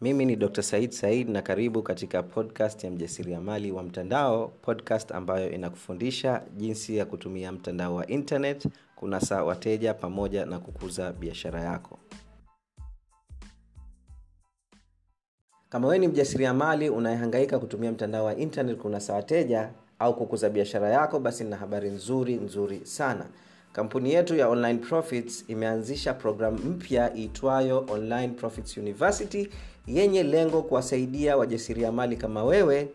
mimi ni dr said said na karibu katika podcast ya mjasiriamali wa mtandao podcast ambayo inakufundisha jinsi ya kutumia mtandao wa internet kunasa wateja pamoja na kukuza biashara yako. Kama wewe ni mjasiriamali unayehangaika kutumia mtandao wa internet kunasa wateja au kukuza biashara yako basi nina habari nzuri nzuri sana kampuni yetu ya online profits imeanzisha programu mpya iitwayo online profits university yenye lengo kuwasaidia wajasiriamali kama wewe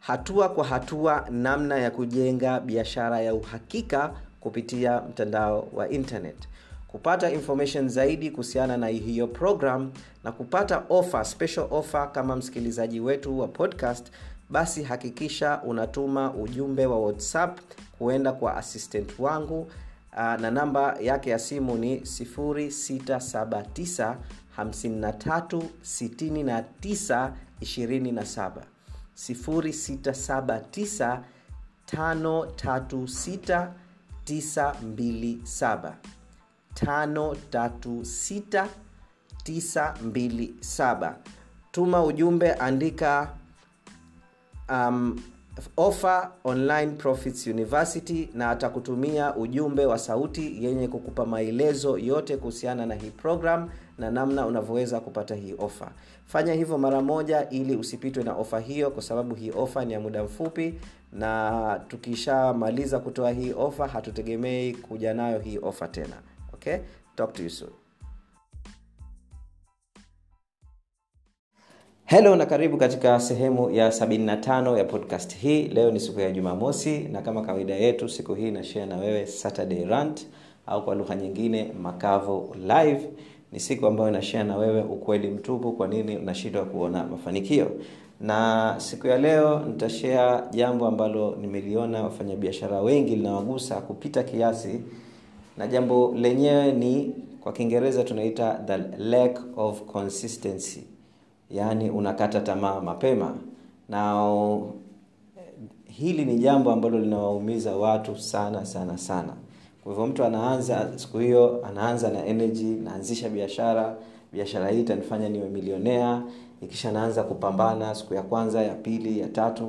hatua kwa hatua namna ya kujenga biashara ya uhakika kupitia mtandao wa internet. Kupata information zaidi kuhusiana na hiyo program na kupata offer, special offer kama msikilizaji wetu wa podcast basi hakikisha unatuma ujumbe wa whatsapp kuenda kwa assistant wangu na namba yake ya simu ni 679 53 69 27 0679 536 927 536927 tuma ujumbe andika um, offer online profits university na atakutumia ujumbe wa sauti yenye kukupa maelezo yote kuhusiana na hii program na namna unavyoweza kupata hii ofa fanya hivyo mara moja ili usipitwe na ofa hiyo kwa sababu hii ofa ni ya muda mfupi na tukishamaliza kutoa hii ofa hatutegemei kuja nayo hii ofa tena. Okay? Talk to you soon helo na karibu katika sehemu ya 75 ya podcast hii. Leo ni siku ya jumamosi na kama kawaida yetu siku hii nashare na wewe saturday rant au kwa lugha nyingine makavo live. Ni siku ambayo nashare na wewe ukweli mtupu kwa nini unashindwa kuona mafanikio. Na siku ya leo nitashare jambo ambalo nimeliona wafanyabiashara wengi linawagusa kupita kiasi. Na jambo lenyewe ni kwa kiingereza tunaita the lack of consistency yaani unakata tamaa mapema. Na hili ni jambo ambalo linawaumiza watu sana sana sana. Kwa hivyo mtu anaanza siku hiyo anaanza na energy naanzisha biashara biashara hii itanifanya niwe milionea. Ikisha naanza kupambana siku ya kwanza ya pili ya tatu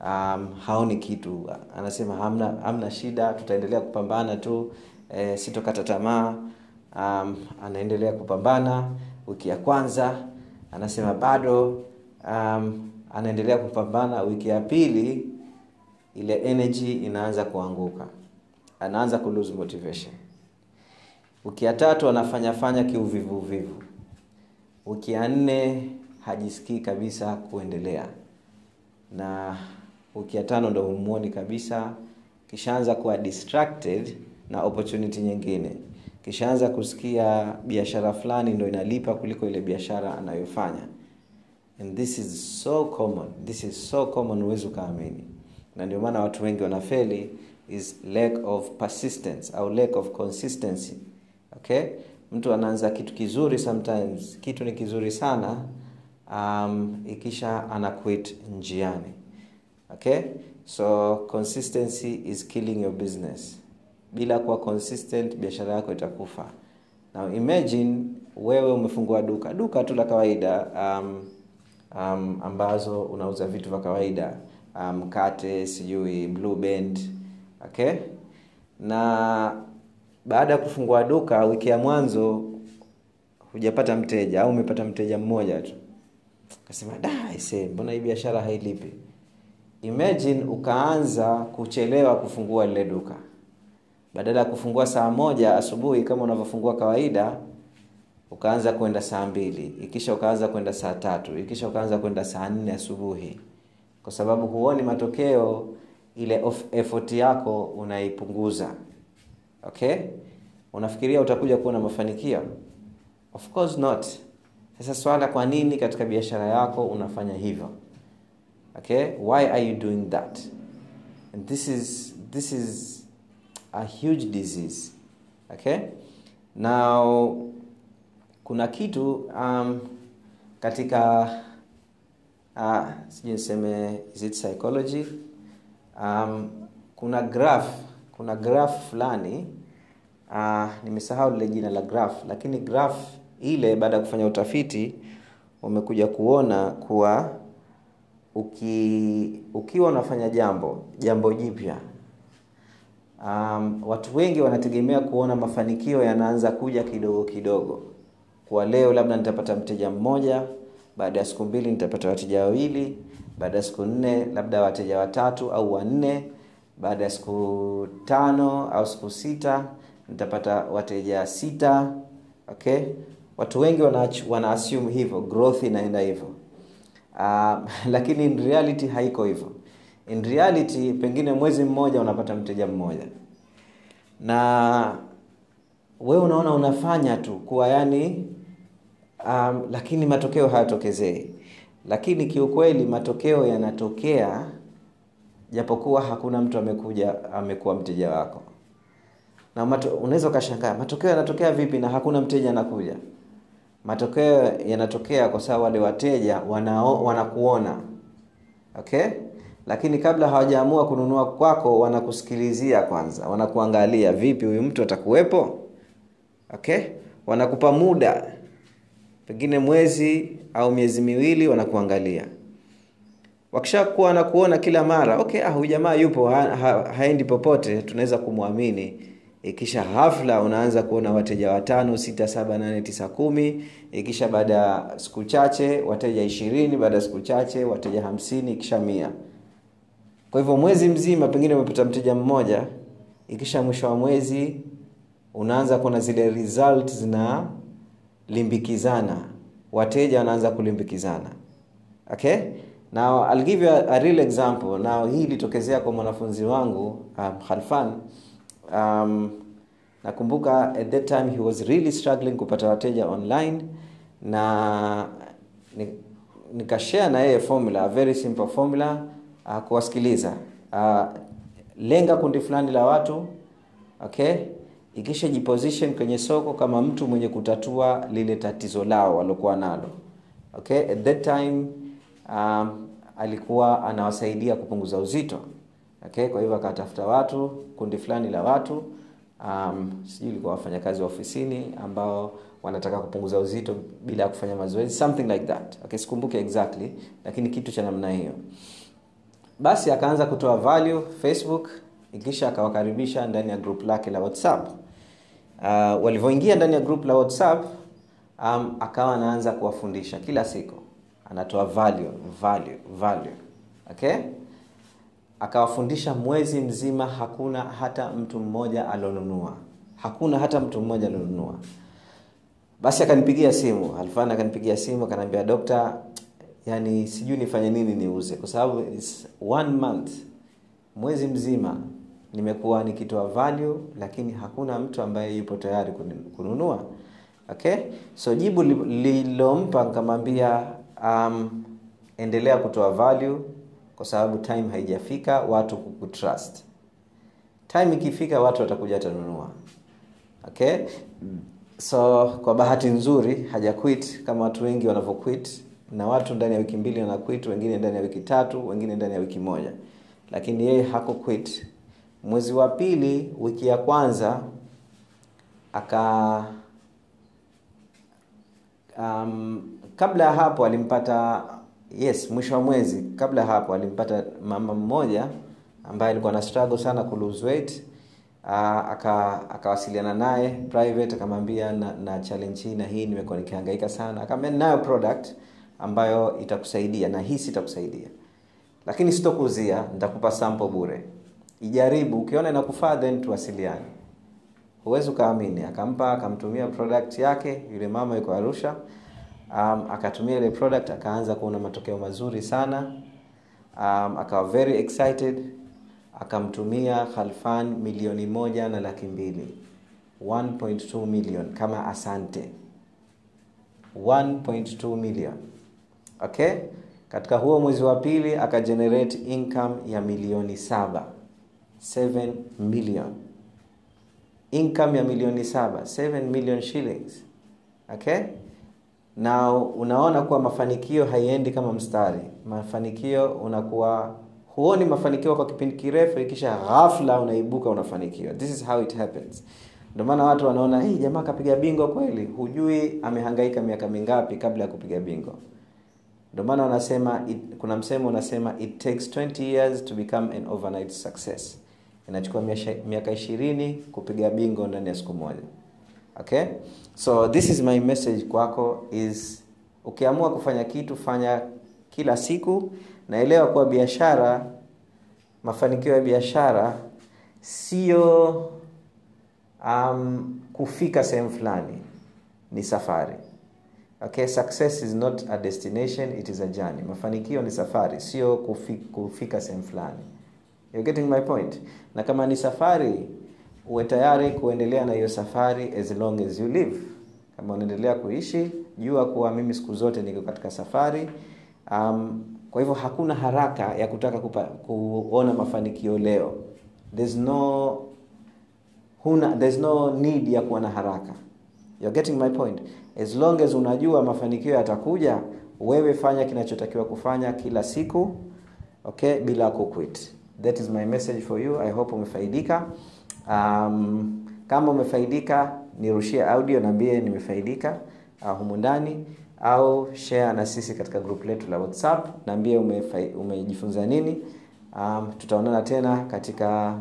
um, haoni kitu. Anasema hamna, hamna shida tutaendelea kupambana tu e, sitokata tamaa. Um, anaendelea kupambana. Wiki ya kwanza anasema bado um, anaendelea kupambana. Wiki ya pili ile energy inaanza kuanguka. Anaanza ku motivation. Wiki ya tatu anafanya fanya wiki ya nne hajisikii kabisa kuendelea. Na wiki ya tano ndo humuoni kabisa. Kishaanza kuwa distracted na opportunity nyingine kishaanza kusikia biashara fulani ndo inalipa kuliko ile biashara anayofanya. And this is so common this is so common huwezi ukaamini. Na ndio maana watu wengi wanafeli is lack of persistence au lack of consistency. Okay? Mtu anaanza kitu kizuri sometimes kitu ni kizuri sana um, ikisha anaquit njiani. Okay? So consistency is killing your business bila kuwa consistent biashara yako itakufa. Now imagine wewe umefungua duka. Duka tu la kawaida um, um, ambazo unauza vitu vya kawaida. Mkate um, sijui blue band okay? Na baada ya kufungua duka wiki ya mwanzo hujapata mteja au umepata mteja mmoja tu. Kasema da ise mbona hii biashara hailipi? Imagine ukaanza kuchelewa kufungua lile duka badala ya kufungua saa moja asubuhi kama unavyofungua kawaida ukaanza kwenda saa mbili ikisha ukaanza kwenda saa tatu ikisha ukaanza kwenda saa nne asubuhi. Kwa sababu huoni matokeo ile effort yako unaipunguza. Okay? Unafikiria utakuja kuwa na mafanikio? Of course not. Sasa swala kwa nini katika biashara yako unafanya hivyo? Okay? Why are you doing that? And this is this is a huge disease okay? Now kuna kitu um, katika uh, sijui niseme is it psychology? Um, kuna graph kuna graph fulani uh, nimesahau lile jina la graph lakini graph ile baada ya kufanya utafiti umekuja kuona kuwa uki, ukiwa unafanya jambo jambo jipya um, watu wengi wanategemea kuona mafanikio yanaanza kuja kidogo kidogo. Kwa leo labda nitapata mteja mmoja baada ya siku mbili nitapata wateja wawili baada ya siku nne labda wateja watatu au wanne baada ya siku tano au siku sita nitapata wateja sita okay? Watu wengi wana, wana assume hivyo growth inaenda hivyo. Uh, lakini in reality haiko hivyo in reality pengine mwezi mmoja unapata mteja mmoja. Na we unaona unafanya tu kuwa yani um, lakini matokeo hayatokezei. Lakini kiukweli matokeo yanatokea japokuwa hakuna mtu amekuja amekuwa mteja wako. Na unaweza ukashangaa matokeo yanatokea vipi na hakuna mteja anakuja? Matokeo yanatokea kwa sababu wale wateja wanao, wanakuona. Okay lakini kabla hawajaamua kununua kwako wanakusikilizia kwanza. Wanakuangalia vipi huyu mtu atakuwepo? Okay? Wanakupa muda. Pengine mwezi au miezi miwili wanakuangalia. Wakishakuwa wanakuona kila mara okay ah, huyu jamaa yupo ha, ha, haendi popote tunaweza kumwamini ikisha hafla unaanza kuona wateja watano sita saba nane tisa kumi. Ikisha baada ya siku chache wateja ishirini baada ya siku chache wateja hamsini ikisha mia kwa hivyo mwezi mzima pengine umepata mteja mmoja ikisha mwisho wa mwezi unaanza kuona zile result zinalimbikizana. Wateja wanaanza kulimbikizana. Okay? Now I'll give you a, real example. Now hii ilitokezea kwa mwanafunzi wangu um, Khalfan. Um, nakumbuka at that time he was really struggling kupata wateja online na nikashare na yeye formula a very simple formula uh, kuwasikiliza. Uh, lenga kundi fulani la watu okay? Ikisha jiposition kwenye soko kama mtu mwenye kutatua lile tatizo lao walokuwa nalo okay? At that time um, alikuwa anawasaidia kupunguza uzito okay? Kwa hivyo akatafuta watu kundi fulani la watu um, sijui ilikuwa wafanyakazi wa ofisini ambao wanataka kupunguza uzito bila ya kufanya mazoezi something like that okay? Sikumbuke exactly lakini kitu cha namna hiyo basi akaanza kutoa value facebook ikisha akawakaribisha ndani ya group lake la whatsapp. Uh, walivyoingia ndani ya group la whatsapp um, akawa anaanza kuwafundisha kila siku. Anatoa value value value. Okay? Akawafundisha mwezi mzima hakuna hata mtu mmoja alionunua hakuna hata mtu mmoja alionunua basi akanipigia simu. Alfan akanipigia simu akaniambia dokta yani sijui nifanye nini niuze. Kwa sababu one month. Mwezi mzima nimekuwa nikitoa value lakini hakuna mtu ambaye yupo tayari kununua. Okay? So jibu lililompa nikamwambia um, endelea kutoa value kwa sababu time haijafika watu kukutrust. Time ikifika watu watakuja watanunua okay? So kwa bahati nzuri haja quit kama watu wengi wanavyo quit na watu ndani ya wiki mbili wana quit wengine ndani ya wiki tatu wengine ndani ya wiki moja. Lakini yeye hako quit. Mwezi wa pili wiki ya kwanza aka um, kabla ya hapo alimpata yes mwisho wa mwezi kabla ya hapo alimpata mama mmoja ambaye alikuwa na struggle sana ku weight. Aka akawasiliana naye private akamwambia na, na challenge hii na hii nimekuwa nikihangaika sana. Akamwambia nayo product ambayo itakusaidia na hii sitakusaidia. Lakini sitokuzia nitakupa sample bure. Ijaribu ukiona inakufaa then tuwasiliane. Huwezi ukaamini. Akampa akamtumia product yake yule mama yuko arusha um, akatumia ile product akaanza kuona matokeo mazuri sana um, akawa very excited akamtumia khalfan milioni moja na laki mbili. 1.2 million kama asante. 1.2 million okay? Katika huo mwezi wa pili akagenerate income ya milioni saba. 7 million. Income ya milioni saba. 7 million shillings. Okay? Na unaona kuwa mafanikio haiendi kama mstari. Mafanikio unakuwa huoni mafanikio kwa kipindi kirefu ikisha ghafla unaibuka unafanikiwa this is how it happens. Ndio maana watu wanaona hii jamaa kapiga bingo kweli. Hujui amehangaika miaka mingapi kabla ya kupiga bingo ndio maana wanasema it, kuna msemo unasema it takes 20 years to become an overnight success. Inachukua miaka ishirini kupiga bingo ndani ya siku moja. Okay? So this is my message kwako is ukiamua kufanya kitu fanya kila siku. Naelewa kuwa biashara mafanikio ya biashara sio um, kufika sehemu fulani. Ni safari okay success is not a destination it is a journey. Mafanikio ni safari sio kufika, sehemu fulani. You're getting my point? Na kama ni safari uwe tayari kuendelea na hiyo safari as long as you live. Kama unaendelea kuishi jua kuwa mimi siku zote niko katika safari. Um, kwa hivyo hakuna haraka ya kutaka kupa, kuona mafanikio leo. There's no huna there's no need ya kuwa na haraka. You're getting my point as long as unajua mafanikio yatakuja wewe fanya kinachotakiwa kufanya kila siku okay bila kuquit. That is my message for you. I hope umefaidika. Um, kama umefaidika nirushie audio naambie nimefaidika uh, humu ndani au share na sisi katika group letu la whatsapp naambie umejifunza nini. Um, tutaonana tena katika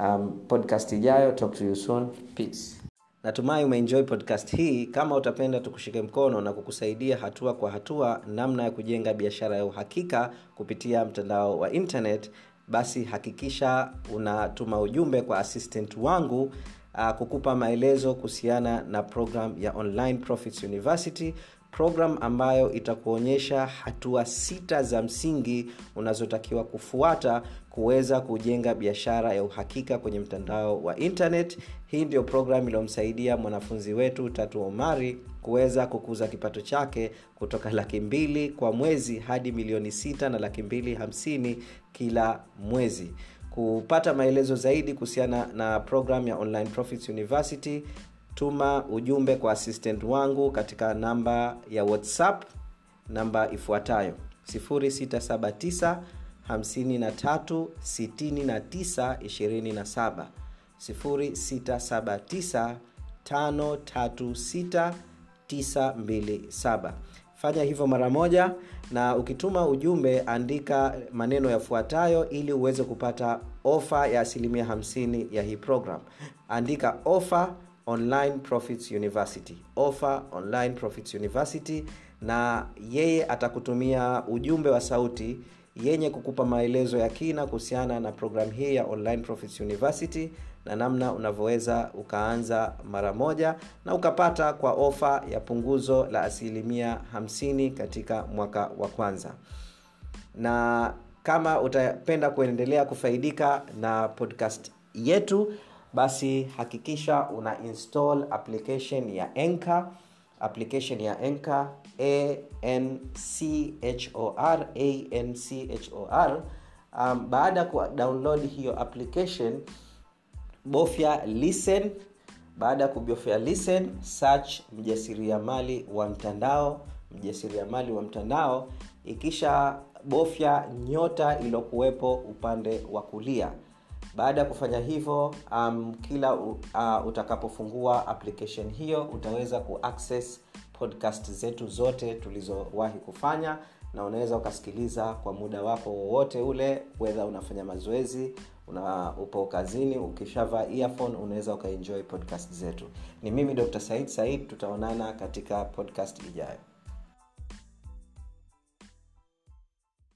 um, podcast ijayo. Talk to you soon. Peace natumai umeenjoy podcast hii. Kama utapenda tukushike mkono na kukusaidia hatua kwa hatua namna ya kujenga biashara ya uhakika kupitia mtandao wa internet basi hakikisha unatuma ujumbe kwa assistant wangu uh, kukupa maelezo kuhusiana na program ya online profits university program ambayo itakuonyesha hatua sita za msingi unazotakiwa kufuata kuweza kujenga biashara ya uhakika kwenye mtandao wa internet. Hii ndio program iliyomsaidia mwanafunzi wetu tatu omari kuweza kukuza kipato chake kutoka laki mbili kwa mwezi hadi milioni sita na laki mbili hamsini kila mwezi. Kupata maelezo zaidi kuhusiana na program ya online profits university tuma ujumbe kwa assistant wangu katika namba ya whatsapp namba ifuatayo 679 53 69 27 0679 536 927 fanya hivyo mara moja na ukituma ujumbe andika maneno yafuatayo ili uweze kupata ofa ya asilimia 50 ya hii program. Andika ofa online profits university. Offer online profits university na yeye atakutumia ujumbe wa sauti yenye kukupa maelezo ya kina kuhusiana na programu hii ya online profits university na namna unavyoweza ukaanza mara moja na ukapata kwa ofa ya punguzo la asilimia 50 katika mwaka wa kwanza. Na kama utapenda kuendelea kufaidika na podcast yetu basi hakikisha una install application ya enca application ya anchor anchor um, baada ya kudownload hiyo application bofya listen. Baada ya kubofya listen search mjasiriamali wa mtandao. Mjasiriamali wa mtandao ikisha bofya nyota iliyokuwepo upande wa kulia baada ya kufanya hivyo um, kila uh, utakapofungua application hiyo utaweza kuaccess podcast zetu zote tulizowahi kufanya na unaweza ukasikiliza kwa muda wako wowote ule wedha unafanya mazoezi una upo kazini ukishavaa unaweza ukaenjoy podcast zetu. Ni mimi dr said said tutaonana katika podcast ijayo